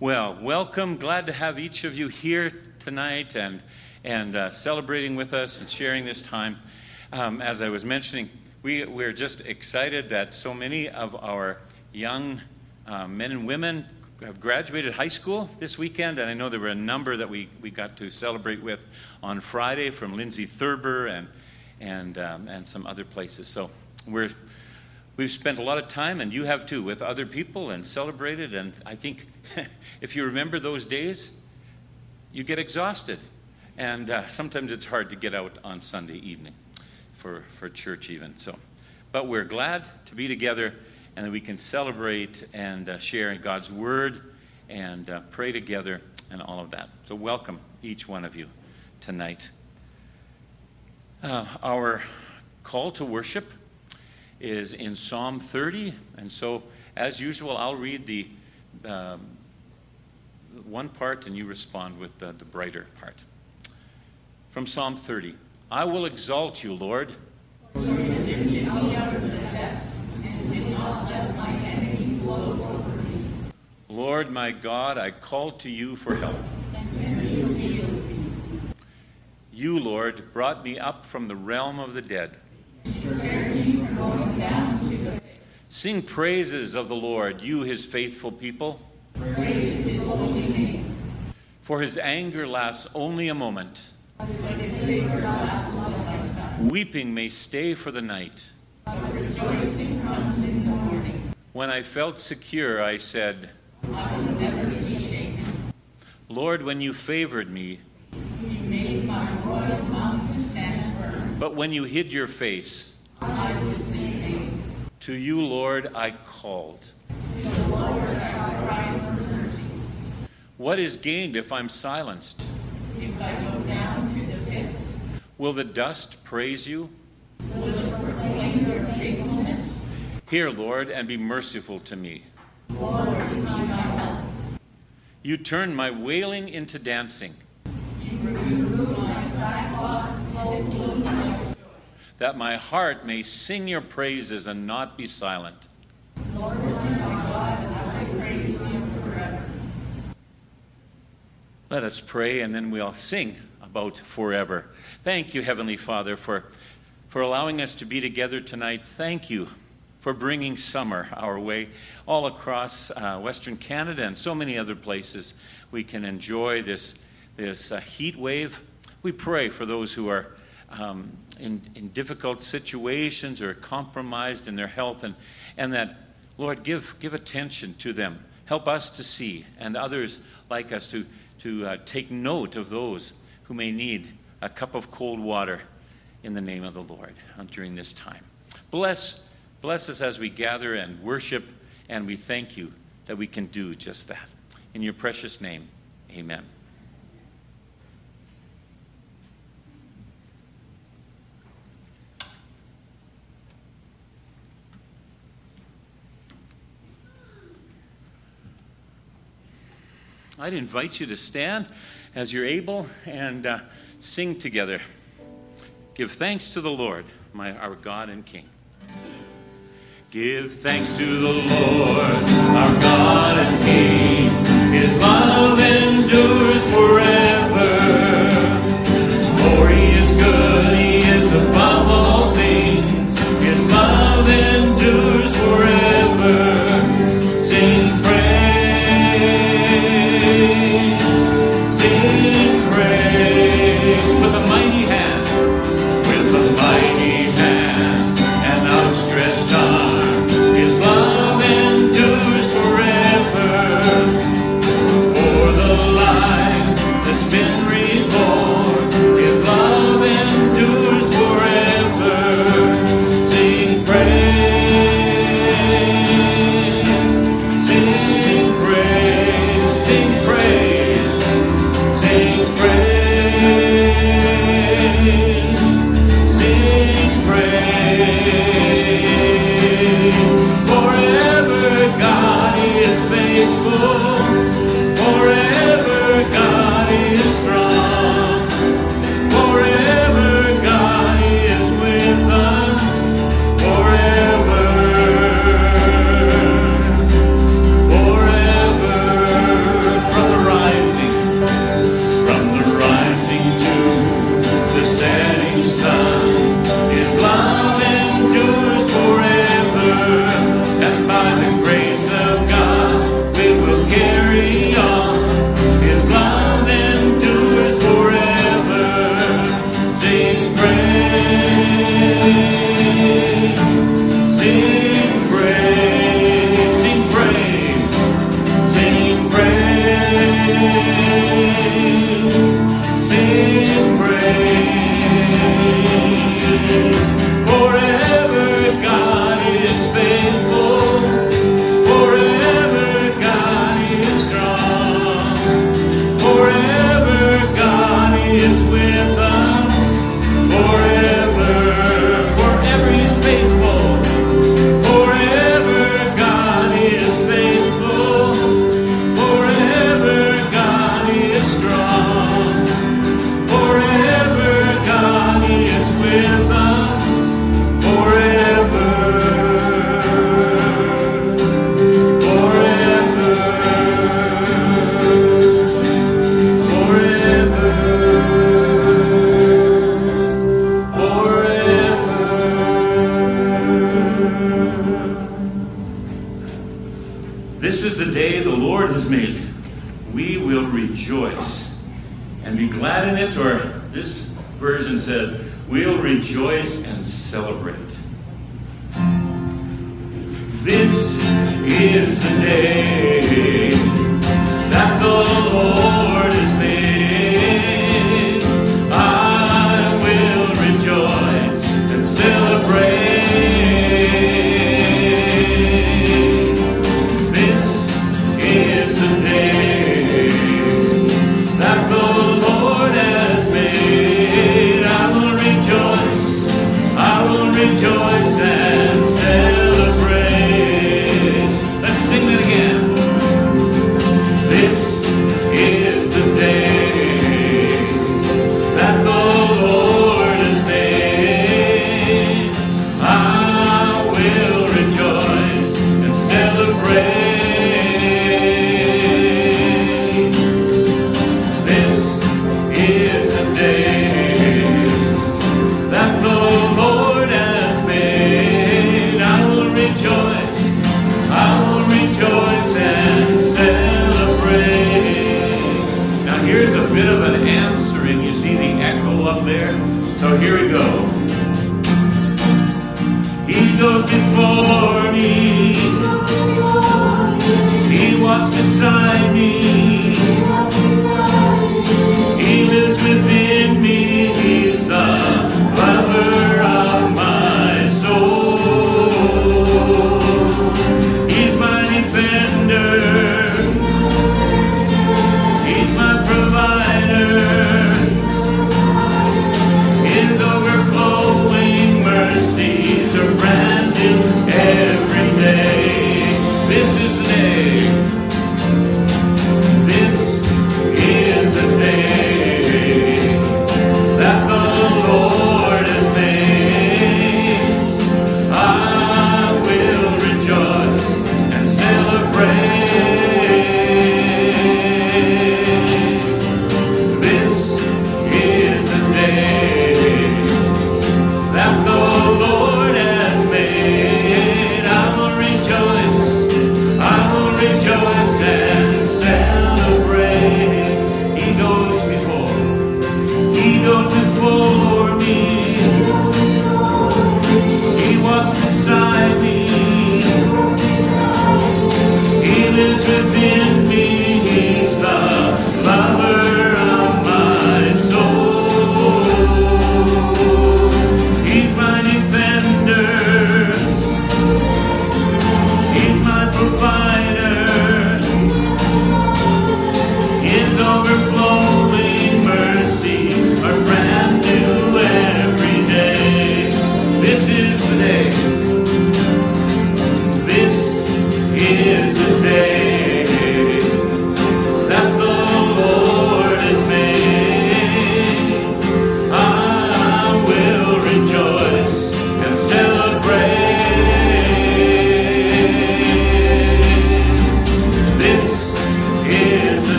Well, welcome. Glad to have each of you here tonight and, and uh, celebrating with us and sharing this time. Um, as I was mentioning, we, we're just excited that so many of our young uh, men and women have graduated high school this weekend, and I know there were a number that we, we got to celebrate with on Friday from Lindsay Thurber and, and, um, and some other places. So we're we've spent a lot of time, and you have too, with other people and celebrated. And I think if you remember those days, you get exhausted. And uh, sometimes it's hard to get out on Sunday evening for, for church, even. So, but we're glad to be together and that we can celebrate and uh, share God's word and uh, pray together and all of that. So, welcome each one of you tonight. Uh, our call to worship is in Psalm 30. And so, as usual, I'll read the um, one part and you respond with the, the brighter part. From Psalm 30 I will exalt you, Lord. Lord my God, I call to you for help. You, Lord, brought me up from the realm of the dead. Sing praises of the Lord, you his faithful people. Praise his holy name. For his anger lasts only a moment. Weeping may stay for the night. The. When I felt secure, I said, I. Lord, when you favored me, You but when you hid your face. To you, Lord, I called. What is gained if I'm silenced? If I go down to the pit, Will the dust praise you? will it proclaim your faithfulness? Hear, Lord, and be merciful to me. Lord, be my. You turn my wailing into dancing, You remove my sackcloth and clothe my joy. That my heart may sing your praises and not be silent. Lord, my God, I praise you forever. Let us pray and then we'll sing about forever. Thank you, Heavenly Father, for, for allowing us to be together tonight. Thank you for bringing summer our way all across uh, Western Canada and so many other places. We can enjoy this, this uh, heat wave. We pray for those who are um, in, in difficult situations or compromised in their health, and, and that, Lord, give, give attention to them. Help us to see and others like us to, to uh, take note of those who may need a cup of cold water in the name of the Lord uh, during this time. Bless, bless us as we gather and worship, and we thank you that we can do just that. In your precious name, amen. I'd invite you to stand as you're able and uh, sing together. Give thanks to the Lord, my, our God and King. Give thanks to the Lord,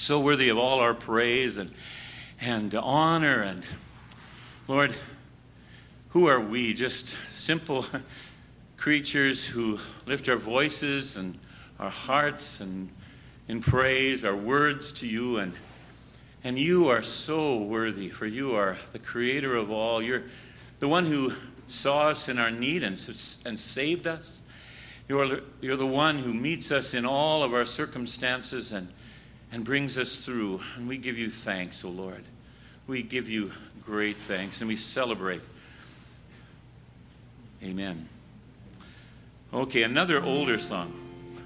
so worthy of all our praise and, and honor. And Lord, who are we? Just simple creatures who lift our voices and our hearts and in praise, our words to you. And, and you are so worthy, for you are the creator of all. You're the one who saw us in our need and, and saved us. You're, you're the one who meets us in all of our circumstances and and brings us through. And we give you thanks, O oh Lord. We give you great thanks and we celebrate. Amen. Okay, another older song.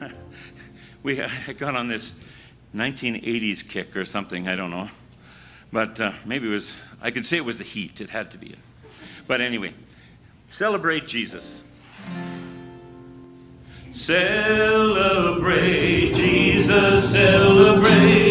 we I got on this 1980s kick or something, I don't know. But uh, maybe it was, I could say it was the heat, it had to be it. But anyway, celebrate Jesus. Celebrate, Jesus, celebrate.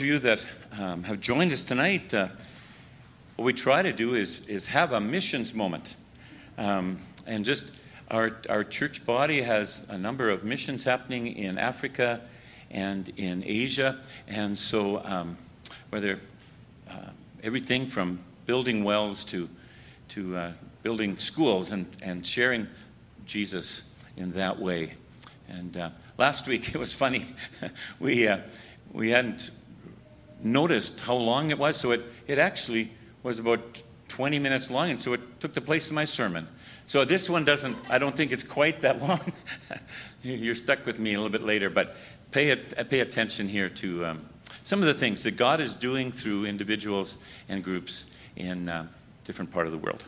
Of you that um, have joined us tonight, uh, what we try to do is, is have a missions moment. Um, and just our, our church body has a number of missions happening in Africa and in Asia. And so, um, whether uh, everything from building wells to, to uh, building schools and, and sharing Jesus in that way. And uh, last week it was funny. we, uh, we hadn't noticed how long it was, so it, it actually was about 20 minutes long, and so it took the place of my sermon. So this one doesn't, I don't think it's quite that long. You're stuck with me a little bit later, but pay, pay attention here to um, some of the things that God is doing through individuals and groups in uh, different part of the world.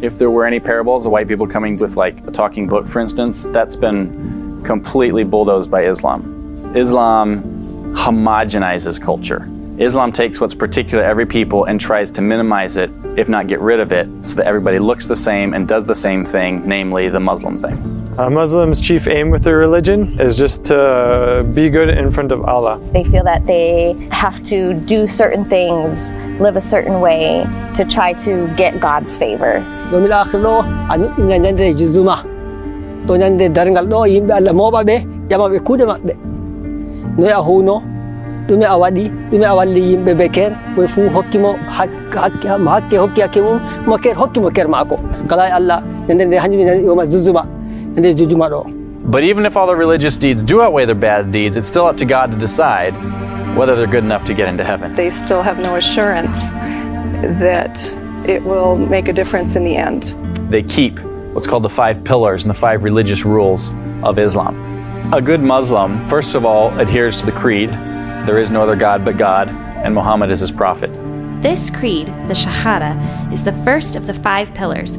If there were any parables of white people coming with like a talking book, for instance, that's been completely bulldozed by Islam. Islam homogenizes culture. Islam takes what's particular to every people and tries to minimize it, if not get rid of it, so that everybody looks the same and does the same thing, namely the Muslim thing. A Muslim's chief aim with their religion is just to uh, be good in front of Allah. They feel that they have to do certain things, live a certain way to try to get God's favor. Domil akhir lo anu ingan jande juzuma. To jande darangal do yimbe be jama be kude mabbe. No ya huno ɗume a waɗi ɗume a walli yimɓe be ker koye fuu hokkimo hakke hokki hakke mum mo ker hokkimo ker maako kala e allah nde nde hanjum yoma zuzuma nde jujuma ɗo But even if all the religious deeds do outweigh their bad deeds, it's still up to God to decide whether they're good enough to get into heaven. They still have no assurance that it will make a difference in the end. They keep what's called the five pillars and the five religious rules of Islam. A good Muslim, first of all, adheres to the creed, there is no other God but God, and Muhammad is his prophet. This creed, the Shahada, is the first of the five pillars.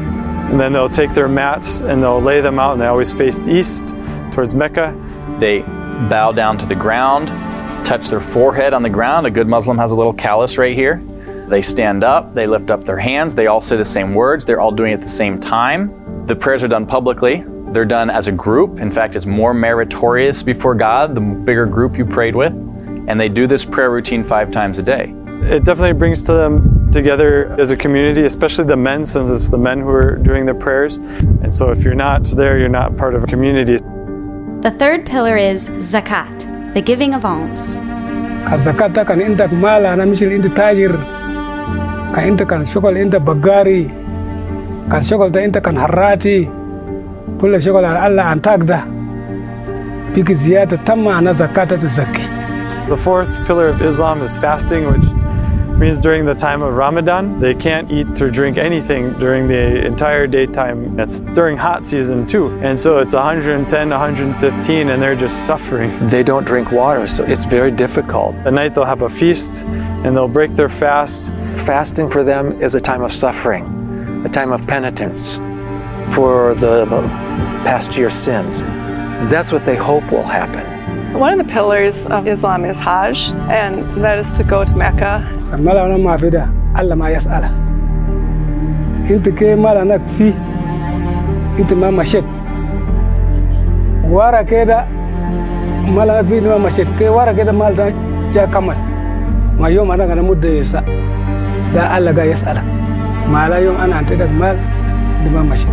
And then they'll take their mats and they'll lay them out, and they always face east towards Mecca. They bow down to the ground, touch their forehead on the ground. A good Muslim has a little callus right here. They stand up, they lift up their hands, they all say the same words, they're all doing it at the same time. The prayers are done publicly, they're done as a group. In fact, it's more meritorious before God the bigger group you prayed with and they do this prayer routine five times a day. It definitely brings to them together as a community, especially the men, since it's the men who are doing the prayers. And so if you're not there, you're not part of a community. The third pillar is zakat, the giving of alms. Zakat kan inta mala na misil inta tajir, kan inta kan shokol inta bagari, kan shokol ta inta kan harati, pula shokol Allah an tagda. Biki ziyada tamma na zakata ta zakki. The fourth pillar of Islam is fasting, which means during the time of Ramadan, they can't eat or drink anything during the entire daytime. That's during hot season too. And so it's 110, 115, and they're just suffering. They don't drink water, so it's very difficult. At night they'll have a feast and they'll break their fast. Fasting for them is a time of suffering, a time of penitence for the past year's sins. That's what they hope will happen. One of the pillars of Islam is Hajj, and that is to go to Mecca. انت كي مالك في انت ما مشيت ورا كده مالك في ما مشيت كي ورا كده مال جا كمل ما يوم انا انا مده يسا ده الله جاي يسألك ما لا يوم انا انت مال ما مشيت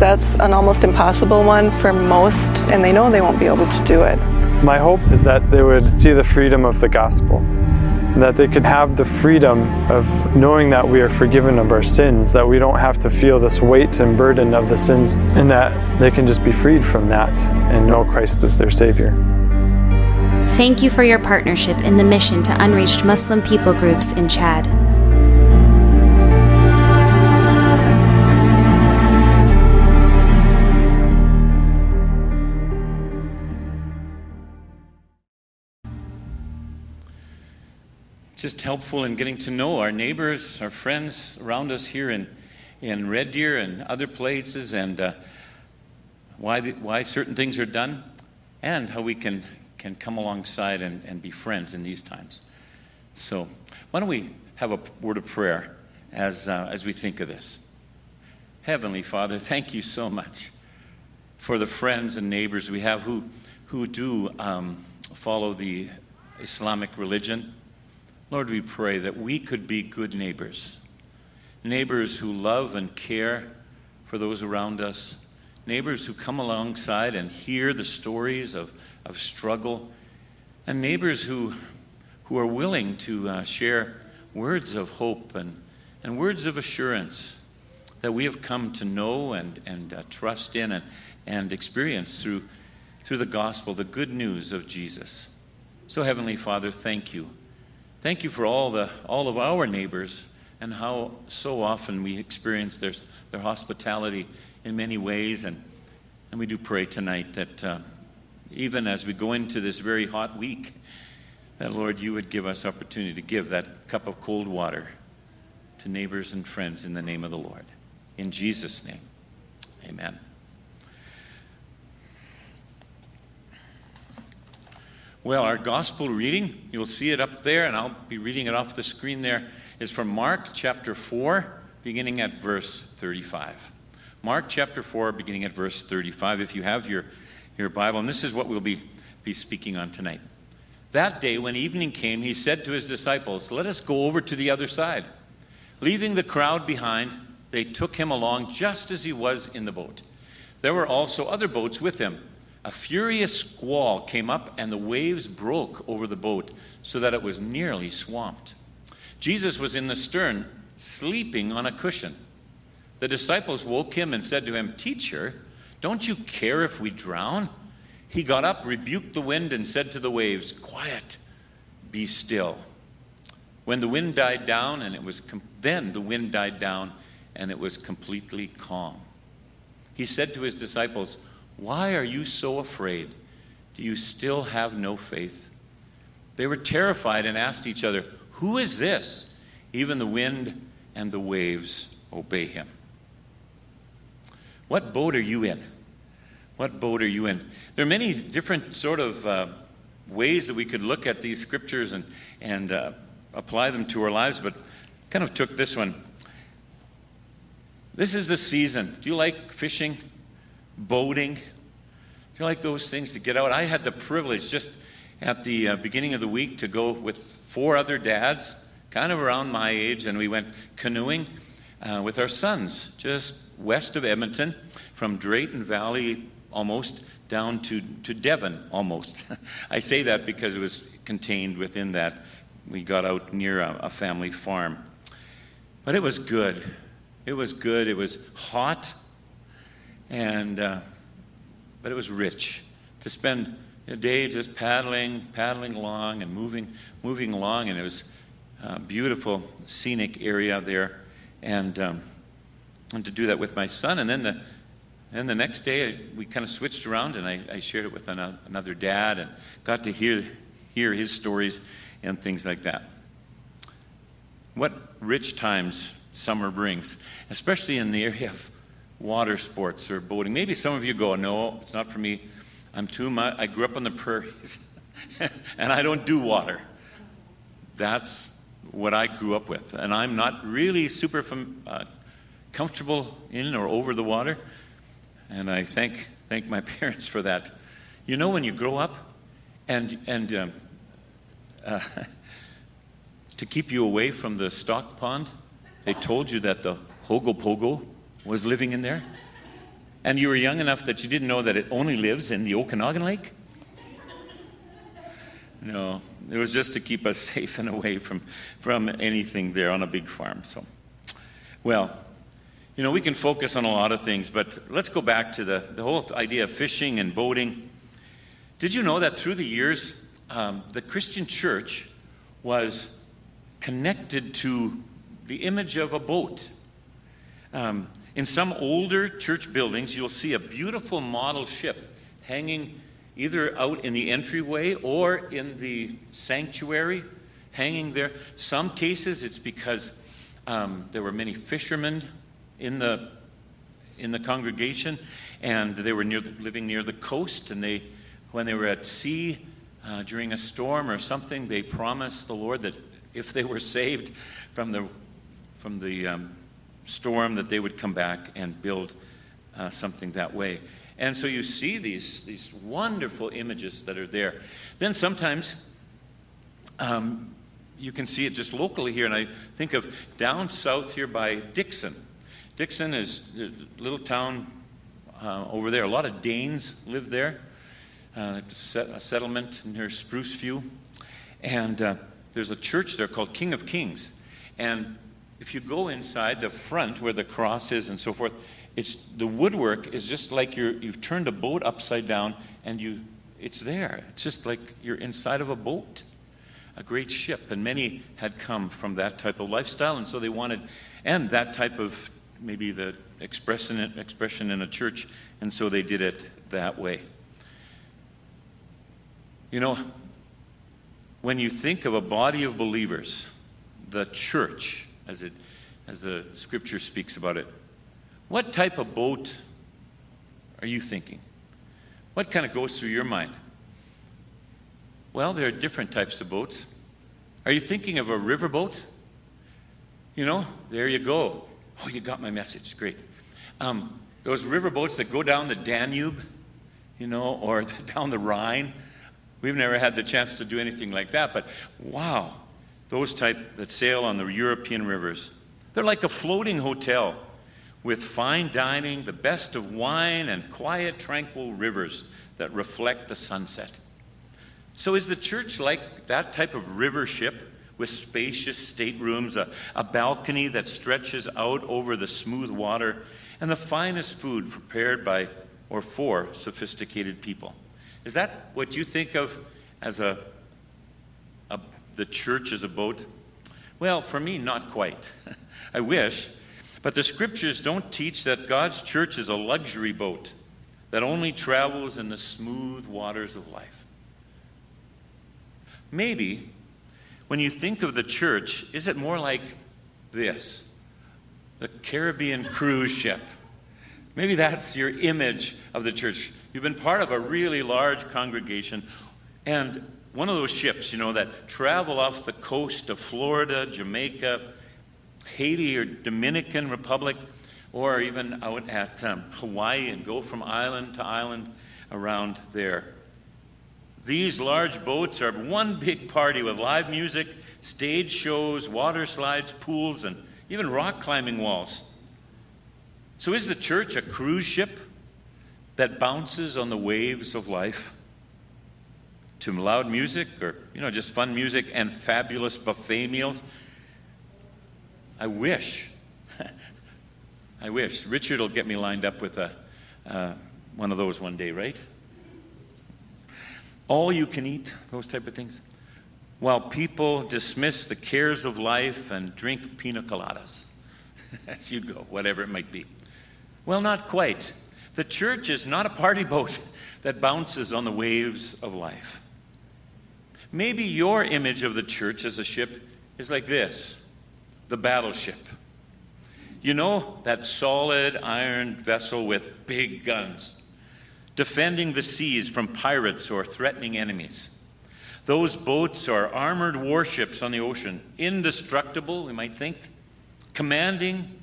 That's an almost impossible one for most, and they know they won't be able to do it. My hope is that they would see the freedom of the gospel, and that they could have the freedom of knowing that we are forgiven of our sins, that we don't have to feel this weight and burden of the sins, and that they can just be freed from that and know Christ as their Savior. Thank you for your partnership in the mission to unreached Muslim people groups in Chad. Just helpful in getting to know our neighbors, our friends around us here in, in Red Deer and other places, and uh, why, the, why certain things are done, and how we can, can come alongside and, and be friends in these times. So, why don't we have a word of prayer as, uh, as we think of this? Heavenly Father, thank you so much for the friends and neighbors we have who, who do um, follow the Islamic religion. Lord, we pray that we could be good neighbors, neighbors who love and care for those around us, neighbors who come alongside and hear the stories of, of struggle, and neighbors who, who are willing to uh, share words of hope and, and words of assurance that we have come to know and, and uh, trust in and, and experience through, through the gospel, the good news of Jesus. So, Heavenly Father, thank you. Thank you for all, the, all of our neighbors and how so often we experience their, their hospitality in many ways. And, and we do pray tonight that uh, even as we go into this very hot week, that, Lord, you would give us opportunity to give that cup of cold water to neighbors and friends in the name of the Lord. In Jesus' name, amen. Well, our gospel reading, you'll see it up there, and I'll be reading it off the screen there, is from Mark chapter 4, beginning at verse 35. Mark chapter 4, beginning at verse 35, if you have your, your Bible. And this is what we'll be, be speaking on tonight. That day, when evening came, he said to his disciples, Let us go over to the other side. Leaving the crowd behind, they took him along just as he was in the boat. There were also other boats with him. A furious squall came up, and the waves broke over the boat so that it was nearly swamped. Jesus was in the stern, sleeping on a cushion. The disciples woke him and said to him, Teacher, don't you care if we drown? He got up, rebuked the wind, and said to the waves, Quiet, be still. When the wind died down, and it was com- then the wind died down, and it was completely calm. He said to his disciples, why are you so afraid? Do you still have no faith? They were terrified and asked each other, Who is this? Even the wind and the waves obey him. What boat are you in? What boat are you in? There are many different sort of uh, ways that we could look at these scriptures and, and uh, apply them to our lives, but kind of took this one. This is the season. Do you like fishing? Boating. Do you like those things to get out? I had the privilege just at the uh, beginning of the week to go with four other dads, kind of around my age, and we went canoeing uh, with our sons just west of Edmonton, from Drayton Valley almost down to, to Devon almost. I say that because it was contained within that. We got out near a, a family farm. But it was good. It was good. It was hot and uh, but it was rich to spend a day just paddling, paddling along, and moving, moving along, and it was a beautiful scenic area there, and um, and to do that with my son, and then the and the next day we kind of switched around, and I, I shared it with another dad, and got to hear hear his stories and things like that. What rich times summer brings, especially in the area of water sports or boating. Maybe some of you go, no, it's not for me. I'm too much. I grew up on the prairies and I don't do water. That's what I grew up with. And I'm not really super fam- uh, comfortable in or over the water. And I thank, thank my parents for that. You know, when you grow up and, and um, uh, to keep you away from the stock pond, they told you that the Ogopogo was living in there? And you were young enough that you didn't know that it only lives in the Okanagan Lake? No, it was just to keep us safe and away from, from anything there on a big farm. So, well, you know, we can focus on a lot of things, but let's go back to the, the whole idea of fishing and boating. Did you know that through the years, um, the Christian church was connected to the image of a boat? Um, in some older church buildings, you'll see a beautiful model ship hanging either out in the entryway or in the sanctuary, hanging there. Some cases, it's because um, there were many fishermen in the in the congregation, and they were near, living near the coast. And they, when they were at sea uh, during a storm or something, they promised the Lord that if they were saved from the from the um, storm, that they would come back and build uh, something that way. And so you see these these wonderful images that are there. Then sometimes. Um, you can see it just locally here, and I think of down south here by Dickson. Dickson is a little town uh, over there. A lot of Danes live there. Uh, a settlement near Spruce View. And uh, there's a church there called King of Kings. And if you go inside the front where the cross is and so forth, it's the woodwork is just like you're, you've turned a boat upside down and you it's there. It's just like you're inside of a boat, a great ship. And many had come from that type of lifestyle, and so they wanted, and that type of maybe the expression, expression in a church, and so they did it that way. You know, when you think of a body of believers, the church, as, it, as the scripture speaks about it, what type of boat are you thinking? What kind of goes through your mind? Well, there are different types of boats. Are you thinking of a riverboat? You know, there you go. Oh, you got my message. Great. Um, those riverboats that go down the Danube, you know, or down the Rhine. We've never had the chance to do anything like that, but wow, those type that sail on the European rivers. They're like a floating hotel with fine dining, the best of wine, and quiet, tranquil rivers that reflect the sunset. So, is the church like that type of river ship with spacious staterooms, a, a balcony that stretches out over the smooth water, and the finest food prepared by or for sophisticated people. Is that what you think of as a, a the church is a boat? Well, for me, not quite. I wish. But the scriptures don't teach that God's church is a luxury boat that only travels in the smooth waters of life. Maybe when you think of the church, is it more like this the Caribbean cruise ship? Maybe that's your image of the church. You've been part of a really large congregation, and one of those ships, you know, that travel off the coast of Florida, Jamaica, Haiti, or Dominican Republic, or even out at um, Hawaii and go from island to island around there. These large boats are one big party with live music, stage shows, water slides, pools, and even rock climbing walls. So, is the church a cruise ship that bounces on the waves of life? To loud music or, you know, just fun music and fabulous buffet meals? I wish. I wish. Richard will get me lined up with a, uh, one of those one day, right? all you can eat, those type of things, while people dismiss the cares of life and drink pina coladas as you go, whatever it might be. Well, not quite. The church is not a party boat that bounces on the waves of life. Maybe your image of the church as a ship is like this the battleship. You know, that solid iron vessel with big guns defending the seas from pirates or threatening enemies. Those boats are armored warships on the ocean, indestructible, we might think, commanding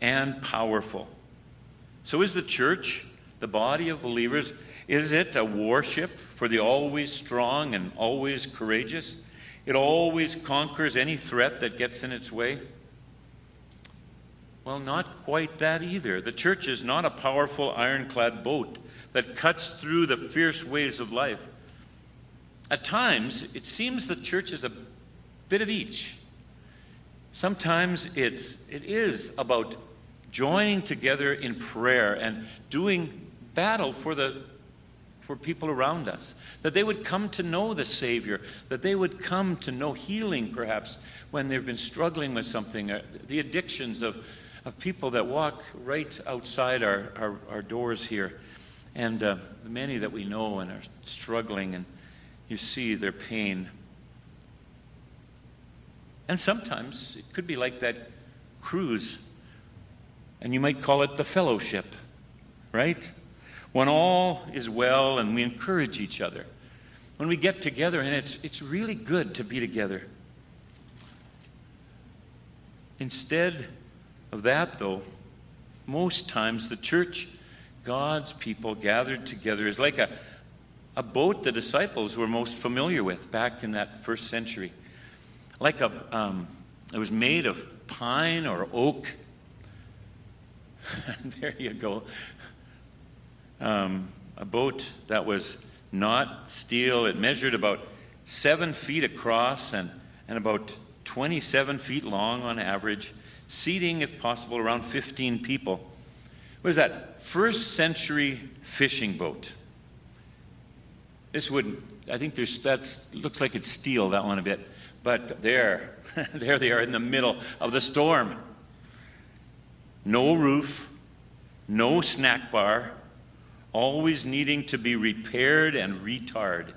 and powerful. So, is the church, the body of believers, is it a warship for the always strong and always courageous? It always conquers any threat that gets in its way? Well, not quite that either. The church is not a powerful ironclad boat that cuts through the fierce waves of life. At times, it seems the church is a bit of each. Sometimes it's, it is about joining together in prayer and doing battle for, the, for people around us. That they would come to know the Savior, that they would come to know healing, perhaps, when they've been struggling with something, uh, the addictions of, of people that walk right outside our, our, our doors here. And uh, many that we know and are struggling, and you see their pain. And sometimes it could be like that cruise and you might call it the fellowship, right? When all is well and we encourage each other. When we get together, and it's, it's really good to be together. Instead of that, though, most times the church, God's people gathered together, is like a, a boat the disciples were most familiar with back in that first century. Like a, um, it was made of pine or oak. there you go. Um, a boat that was not steel. It measured about seven feet across and, and about 27 feet long on average, seating, if possible, around 15 people. What is that? First century fishing boat. This wouldn't, I think there's, that looks like it's steel, that one a bit. But there, there they are in the middle of the storm. No roof, no snack bar, always needing to be repaired and retarred.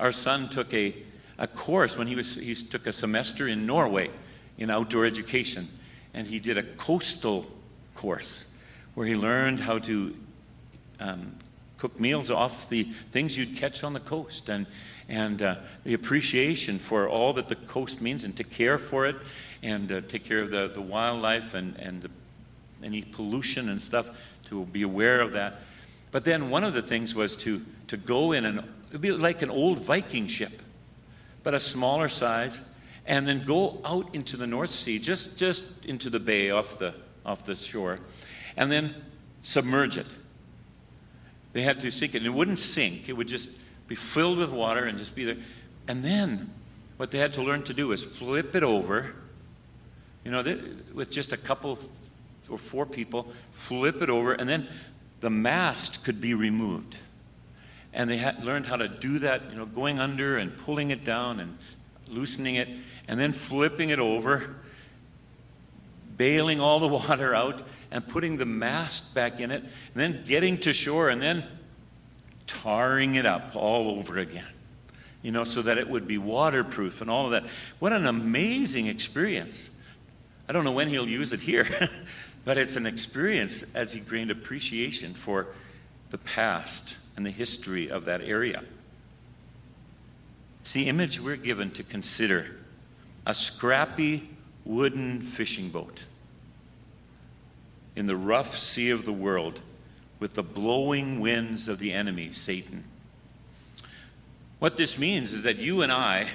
Our son took a, a course when he, was, he took a semester in Norway in outdoor education, and he did a coastal course where he learned how to um, cook meals off the things you'd catch on the coast and, and uh, the appreciation for all that the coast means and to care for it and uh, take care of the, the wildlife and, and the, any pollution and stuff, to be aware of that. But then one of the things was to, to go in and it'd be like an old Viking ship, but a smaller size, and then go out into the North Sea, just, just into the bay off the, off the shore, and then submerge it. They had to sink it, and it wouldn't sink, it would just be filled with water and just be there. And then what they had to learn to do is flip it over, you know, with just a couple or four people, flip it over, and then the mast could be removed. And they had learned how to do that, you know, going under and pulling it down and loosening it, and then flipping it over, bailing all the water out, and putting the mast back in it, and then getting to shore, and then tarring it up all over again. You know, so that it would be waterproof and all of that. What an amazing experience. I don't know when he'll use it here. But it's an experience as he gained appreciation for the past and the history of that area. It's the image we're given to consider a scrappy wooden fishing boat in the rough sea of the world with the blowing winds of the enemy, Satan. What this means is that you and I,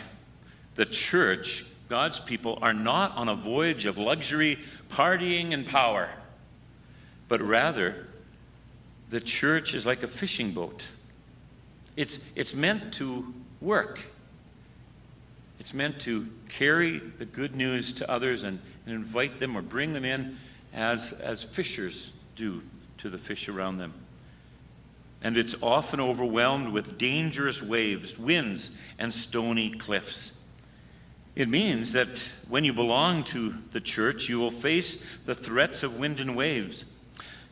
the church, God's people, are not on a voyage of luxury partying and power, but rather the church is like a fishing boat. It's, it's meant to work. It's meant to carry the good news to others and, and invite them or bring them in as, as fishers do to the fish around them. And it's often overwhelmed with dangerous waves, winds, and stony cliffs. It means that when you belong to the church, you will face the threats of wind and waves.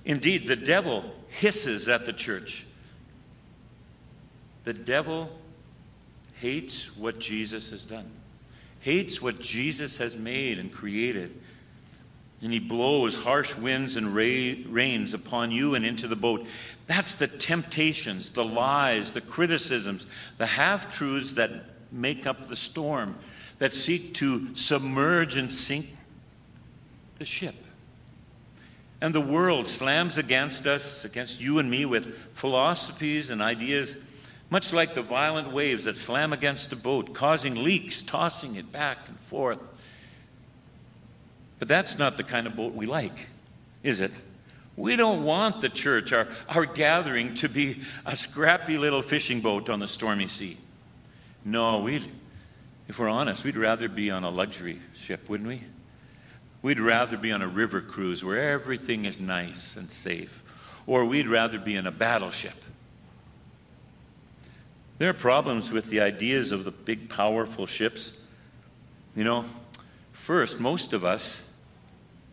Indeed, the devil hisses at the church. The devil hates what Jesus has done, hates what Jesus has made and created. And he blows harsh winds and rains upon you and into the boat. That's the temptations, the lies, the criticisms, the half truths that make up the storm that seek to submerge and sink the ship. And the world slams against us, against you and me, with philosophies and ideas, much like the violent waves that slam against a boat, causing leaks, tossing it back and forth. But that's not the kind of boat we like, is it? We don't want the church, our, our gathering, to be a scrappy little fishing boat on the stormy sea. No, we if we're honest, we'd rather be on a luxury ship, wouldn't we? We'd rather be on a river cruise where everything is nice and safe. Or we'd rather be in a battleship. There are problems with the ideas of the big, powerful ships. You know, first, most of us,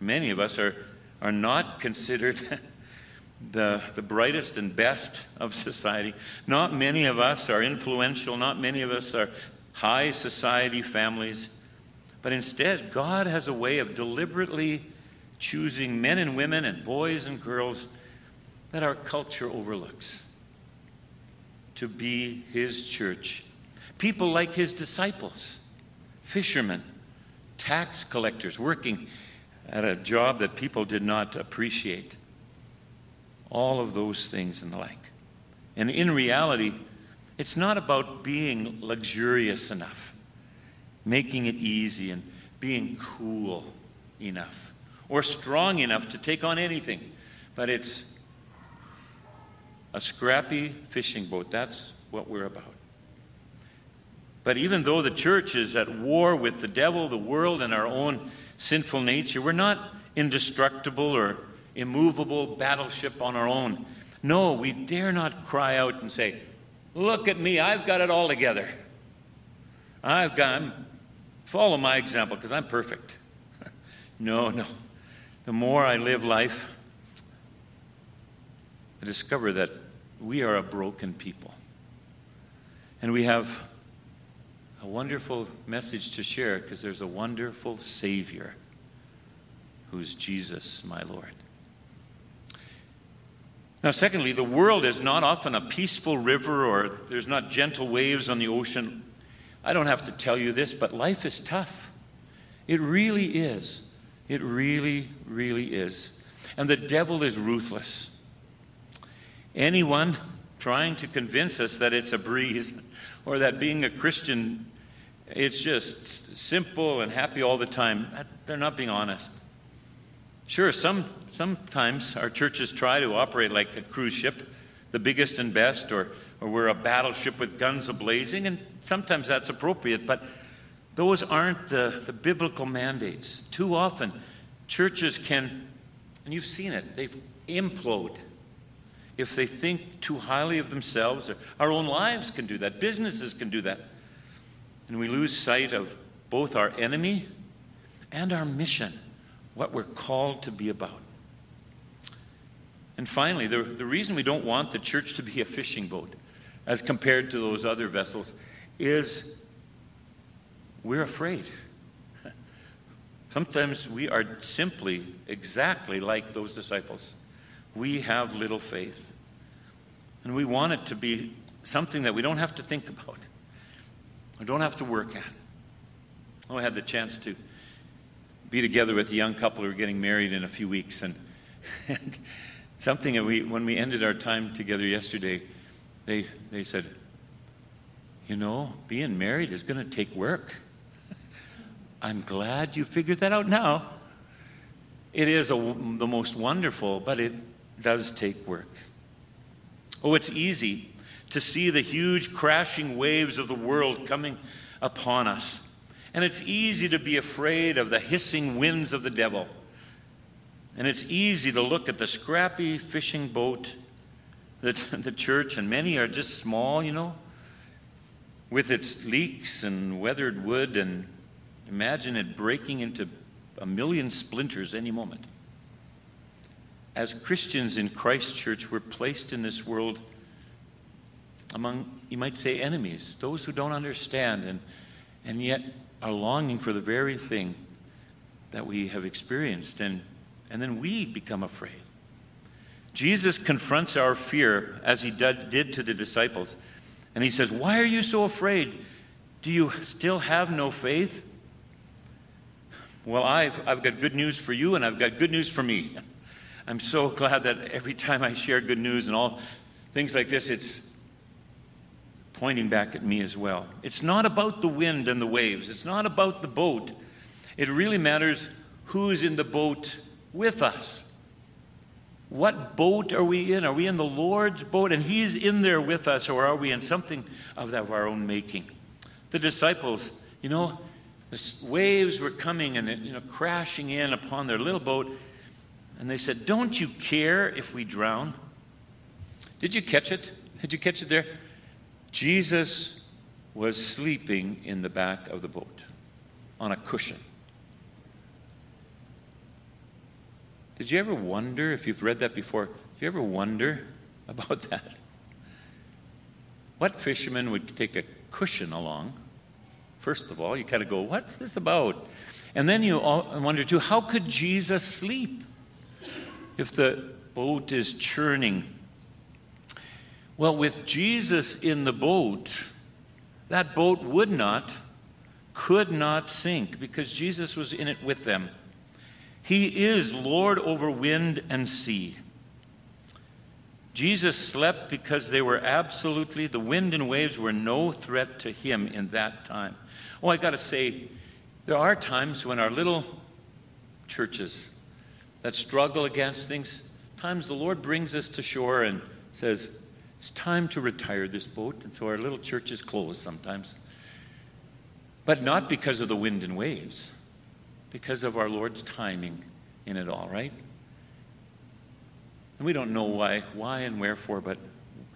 many of us, are, are not considered the, the brightest and best of society. Not many of us are influential. Not many of us are high society families, but instead, God has a way of deliberately choosing men and women and boys and girls that our culture overlooks to be his church. People like his disciples, fishermen, tax collectors, working at a job that people did not appreciate. All of those things and the like. And in reality, it's not about being luxurious enough, making it easy, and being cool enough, or strong enough to take on anything, but it's a scrappy fishing boat. That's what we're about. But even though the church is at war with the devil, the world, and our own sinful nature, we're not indestructible or immovable battleship on our own. No, we dare not cry out and say, Look at me, I've got it all together. I've got, follow my example because I'm perfect. no, no. The more I live life, I discover that we are a broken people. And we have a wonderful message to share because there's a wonderful Savior who's Jesus, my Lord. Now, secondly, the world is not often a peaceful river or there's not gentle waves on the ocean. I don't have to tell you this, but life is tough. It really is. It really, really is. And the devil is ruthless. Anyone trying to convince us that it's a breeze or that being a Christian, it's just simple and happy all the time, they're not being honest. Sure, some, sometimes our churches try to operate like a cruise ship, the biggest and best, or, or we're a battleship with guns ablazing, and sometimes that's appropriate, but those aren't the, the biblical mandates. Too often, churches can, and you've seen it, they implode if they think too highly of themselves. Our own lives can do that, businesses can do that. And we lose sight of both our enemy and our mission what we're called to be about. And finally, the, the reason we don't want the church to be a fishing boat as compared to those other vessels is we're afraid. Sometimes we are simply exactly like those disciples. We have little faith. And we want it to be something that we don't have to think about, or don't have to work at. Oh, I had the chance to be together with a young couple who are getting married in a few weeks. And, something that we, when we ended our time together yesterday, they, they said, You know, being married is going to take work. I'm glad you figured that out now. It is a, the most wonderful, but it does take work. Oh, it's easy to see the huge crashing waves of the world coming upon us. And it's easy to be afraid of the hissing winds of the devil. And it's easy to look at the scrappy fishing boat that the church, and many are just small, you know, with its leaks and weathered wood, and imagine it breaking into a million splinters any moment. As Christians in Christ Church, we're placed in this world among, you might say, enemies, those who don't understand, and, and yet are longing for the very thing that we have experienced, and, and then we become afraid. Jesus confronts our fear as he did, did to the disciples. And he says, Why are you so afraid? Do you still have no faith? Well, I've, I've got good news for you, and I've got good news for me. I'm so glad that every time I share good news and all things like this, it's pointing back at me as well. It's not about the wind and the waves, it's not about the boat. It really matters who's in the boat with us. What boat are we in? Are we in the Lord's boat and He's in there with us, or are we in something of our own making? The disciples, you know, the waves were coming and you know crashing in upon their little boat, and they said, "Don't you care if we drown?" Did you catch it? Did you catch it there? Jesus was sleeping in the back of the boat on a cushion. Did you ever wonder, if you've read that before, did you ever wonder about that? What fisherman would take a cushion along? First of all, you kind of go, what's this about? And then you wonder too, how could Jesus sleep if the boat is churning? Well, with Jesus in the boat, that boat would not, could not sink because Jesus was in it with them. He is Lord over wind and sea. Jesus slept because they were absolutely, the wind and waves were no threat to him in that time. Oh, I got to say, there are times when our little churches that struggle against things, times the Lord brings us to shore and says, It's time to retire this boat. And so our little church is closed sometimes. But not because of the wind and waves, because of our Lord's timing in it all, right? And we don't know why, why and wherefore, but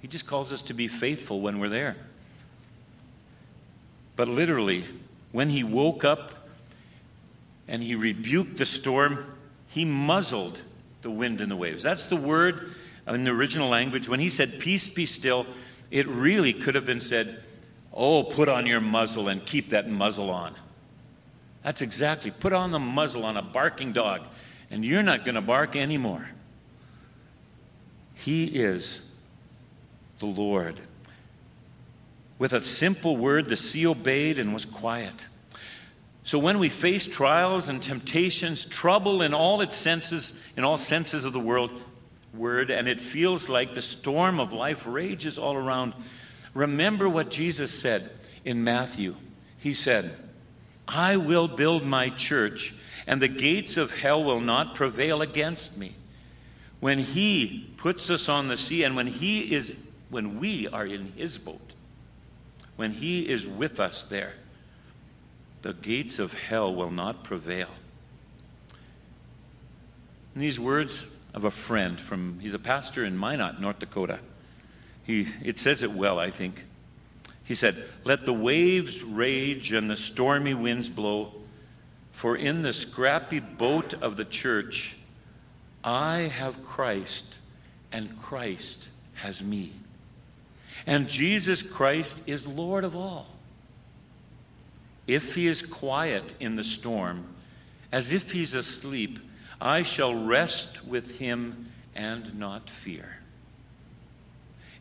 He just calls us to be faithful when we're there. But literally, when He woke up and He rebuked the storm, He muzzled the wind and the waves. That's the word in the original language. When He said, Peace be still, it really could have been said, Oh, put on your muzzle and keep that muzzle on. That's exactly. Put on the muzzle on a barking dog, and you're not going to bark anymore. He is the Lord. With a simple word, the sea obeyed and was quiet. So when we face trials and temptations, trouble in all its senses, in all senses of the world, word, and it feels like the storm of life rages all around, remember what Jesus said in Matthew. He said, I will build my church, and the gates of hell will not prevail against me. When he puts us on the sea, and when he is when we are in his boat, when he is with us there, the gates of hell will not prevail. And these words of a friend from he's a pastor in Minot, North Dakota. He it says it well, I think. He said, Let the waves rage and the stormy winds blow, for in the scrappy boat of the church, I have Christ, and Christ has me. And Jesus Christ is Lord of all. If he is quiet in the storm, as if he's asleep, I shall rest with him and not fear.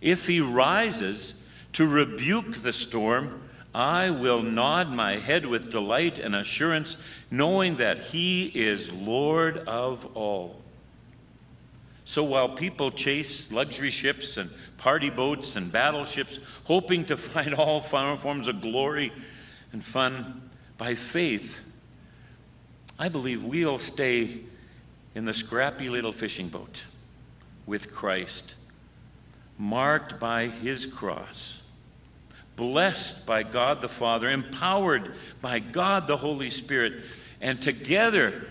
If he rises, to rebuke the storm, I will nod my head with delight and assurance, knowing that He is Lord of all. So while people chase luxury ships and party boats and battleships, hoping to find all forms of glory and fun, by faith, I believe we'll stay in the scrappy little fishing boat with Christ, marked by His cross blessed by God the Father, empowered by God the Holy Spirit, and together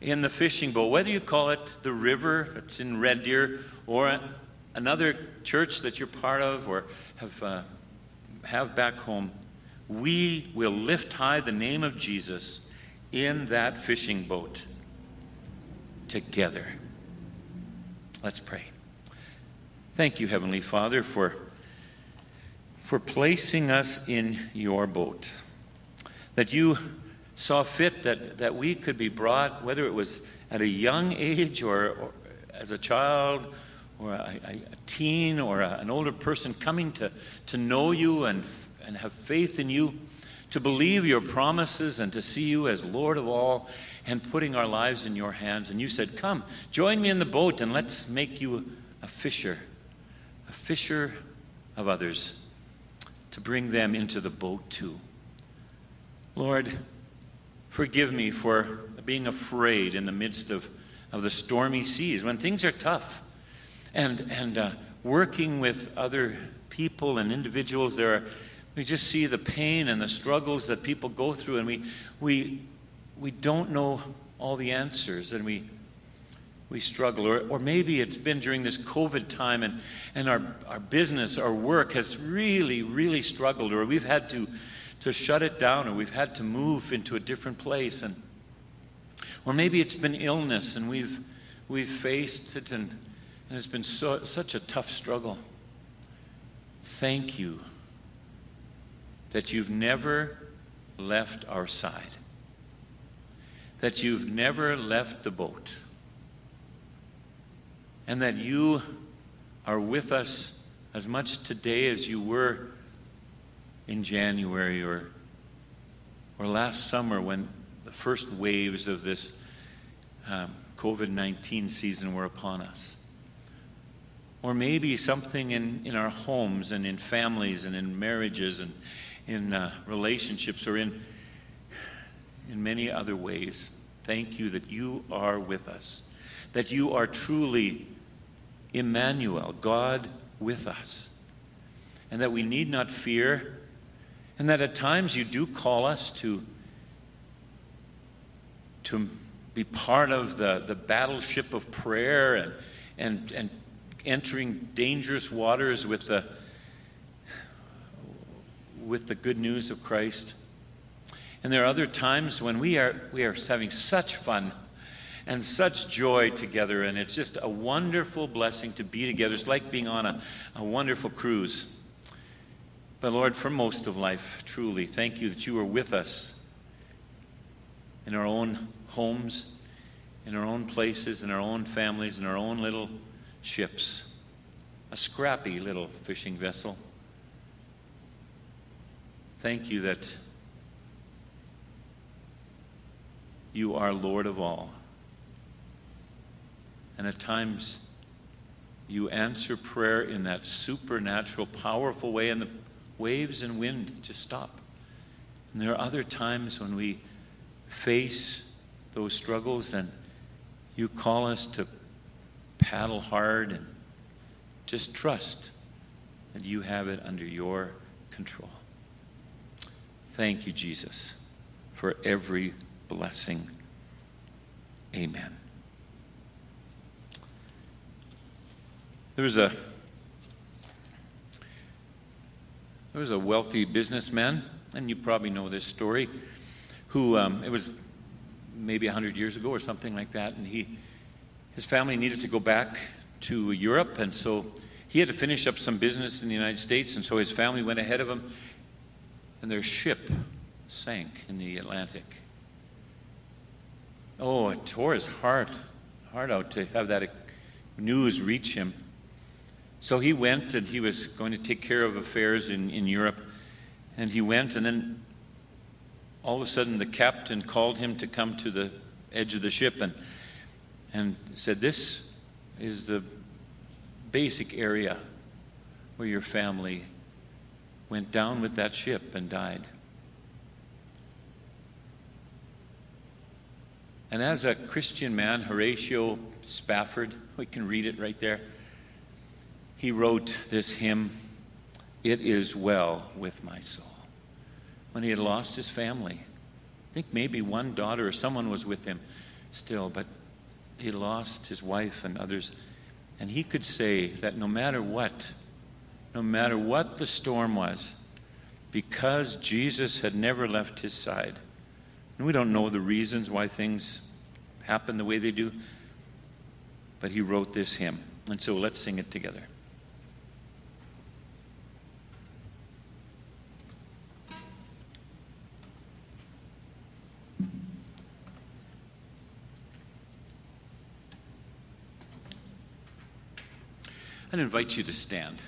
in the fishing boat, whether you call it the river that's in Red Deer or another church that you're part of or have, uh, have back home, we will lift high the name of Jesus in that fishing boat together. Let's pray. Thank you, Heavenly Father, for for placing us in your boat. That you saw fit that, that we could be brought, whether it was at a young age or, or as a child or a, a teen or a, an older person, coming to, to know you and, and have faith in you, to believe your promises and to see you as Lord of all and putting our lives in your hands. And you said, Come, join me in the boat and let's make you a fisher, a fisher of others to bring them into the boat too. Lord, forgive me for being afraid in the midst of, of the stormy seas when things are tough and, and uh, working with other people and individuals. There are, we just see the pain and the struggles that people go through, and we, we, we don't know all the answers, and we, we struggle. Or, or maybe it's been during this COVID time and, and our, our business, our work has really, really struggled, or we've had to, to shut it down, or we've had to move into a different place. And, or maybe it's been illness and we've, we've faced it and, and it's been so, such a tough struggle. Thank you that you've never left our side. that you've never left the boat and that you are with us as much today as you were in January or, or last summer when the first waves of this um, COVID 19 season were upon us. Or maybe something in, in our homes and in families and in marriages and in uh, relationships or in, in many other ways. Thank you that you are with us, that you are truly Emmanuel, God with us, and that we need not fear, and that at times you do call us to, to be part of the, the battleship of prayer and, and, and entering dangerous waters with the, with the good news of Christ. And there are other times when we are, we are having such fun and such joy together, and it's just a wonderful blessing to be together. It's like being on a, a wonderful cruise. But Lord, for most of life, truly, thank you that you are with us in our own homes, in our own places, in our own families, in our own little ships. A scrappy little fishing vessel. Thank you that you are Lord of all. And at times, you answer prayer in that supernatural, powerful way, and the waves and wind just stop. And there are other times when we face those struggles, and you call us to paddle hard and just trust that you have it under your control. Thank you, Jesus, for every blessing. Amen. There was a there was a wealthy businessman, and you probably know this story, who um, it was maybe hundred years ago or something like that, and he his family needed to go back to Europe, and so he had to finish up some business in the United States, and so his family went ahead of him, and their ship sank in the Atlantic. Oh, it tore his heart, heart out to have that news reach him. So he went and he was going to take care of affairs in, in Europe. And he went, and then all of a sudden the captain called him to come to the edge of the ship and, and said, This is the basic area where your family went down with that ship and died. And as a Christian man, Horatio Spafford, we can read it right there, he wrote this hymn, It Is Well with My Soul, when he had lost his family. I think maybe one daughter or someone was with him still, but he lost his wife and others. And he could say that no matter what, no matter what the storm was, because Jesus had never left his side, and we don't know the reasons why things happen the way they do, but he wrote this hymn. And so let's sing it together. I'd invite you to stand.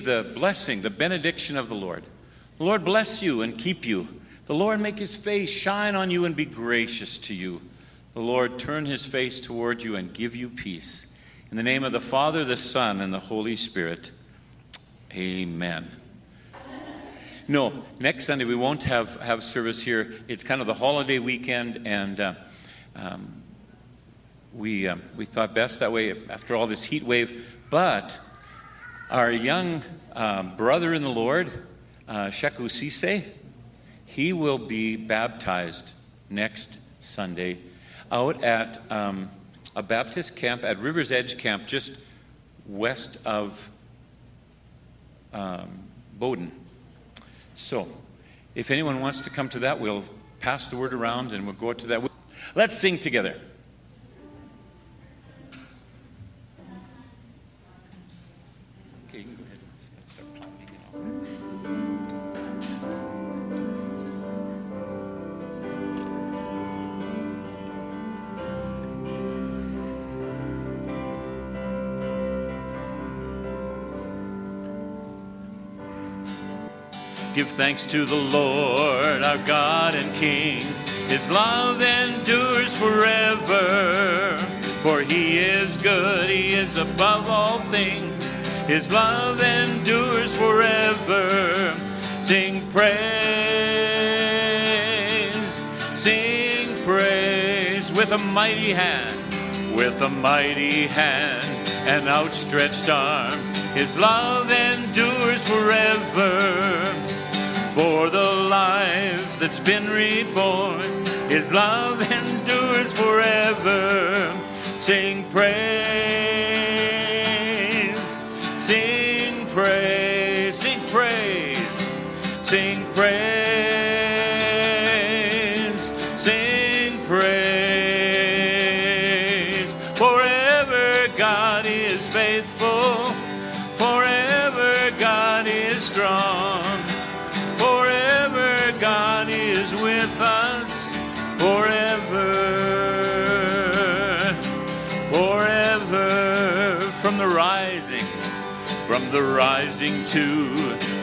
Receive the blessing, the benediction of the Lord. The Lord bless you and keep you. The Lord make his face shine on you and be gracious to you. The Lord turn his face toward you and give you peace. In the name of the Father, the Son, and the Holy Spirit. Amen. No, next Sunday we won't have, have service here. It's kind of the holiday weekend, and uh, um, we, uh, we thought best that way after all this heat wave. But our young uh, brother in the Lord, uh, Sheku Sise, he will be baptized next Sunday out at um, a Baptist camp at River's Edge Camp, just west of um, Bowden. So, if anyone wants to come to that, we'll pass the word around and we'll go to that. Let's sing together. Give thanks to the Lord, our God and King. His love endures forever. For he is good, he is above all things. His love endures forever. Sing praise, sing praise with a mighty hand, with a mighty hand, an outstretched arm. His love endures forever for the life that's been reborn. His love endures forever. Sing praise, from the rising to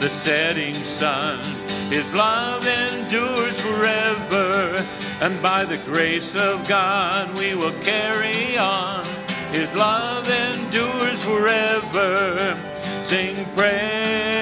the setting sun, His love endures forever. And by the grace of God, we will carry on. His love endures forever. Sing praise,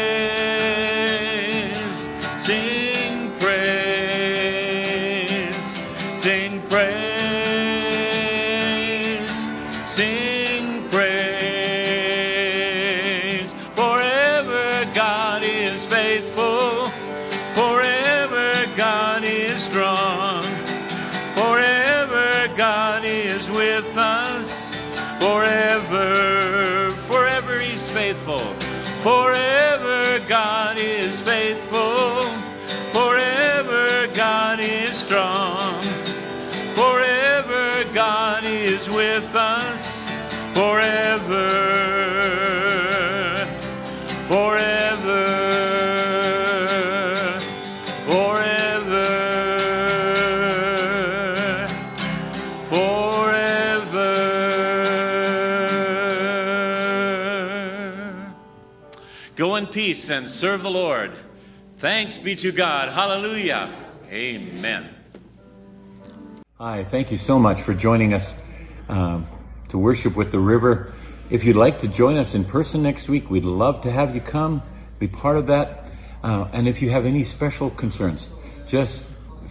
Forever. Forever. Forever. Forever. Go in peace and serve the Lord. Thanks be to God. Hallelujah. Amen. Hi, thank you so much for joining us um, to worship with the river. If you'd like to join us in person next week, we'd love to have you come, be part of that. Uh, and if you have any special concerns, just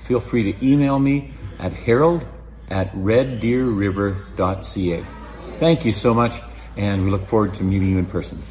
feel free to email me at harold at reddeerriver.ca. Thank you so much, and we look forward to meeting you in person.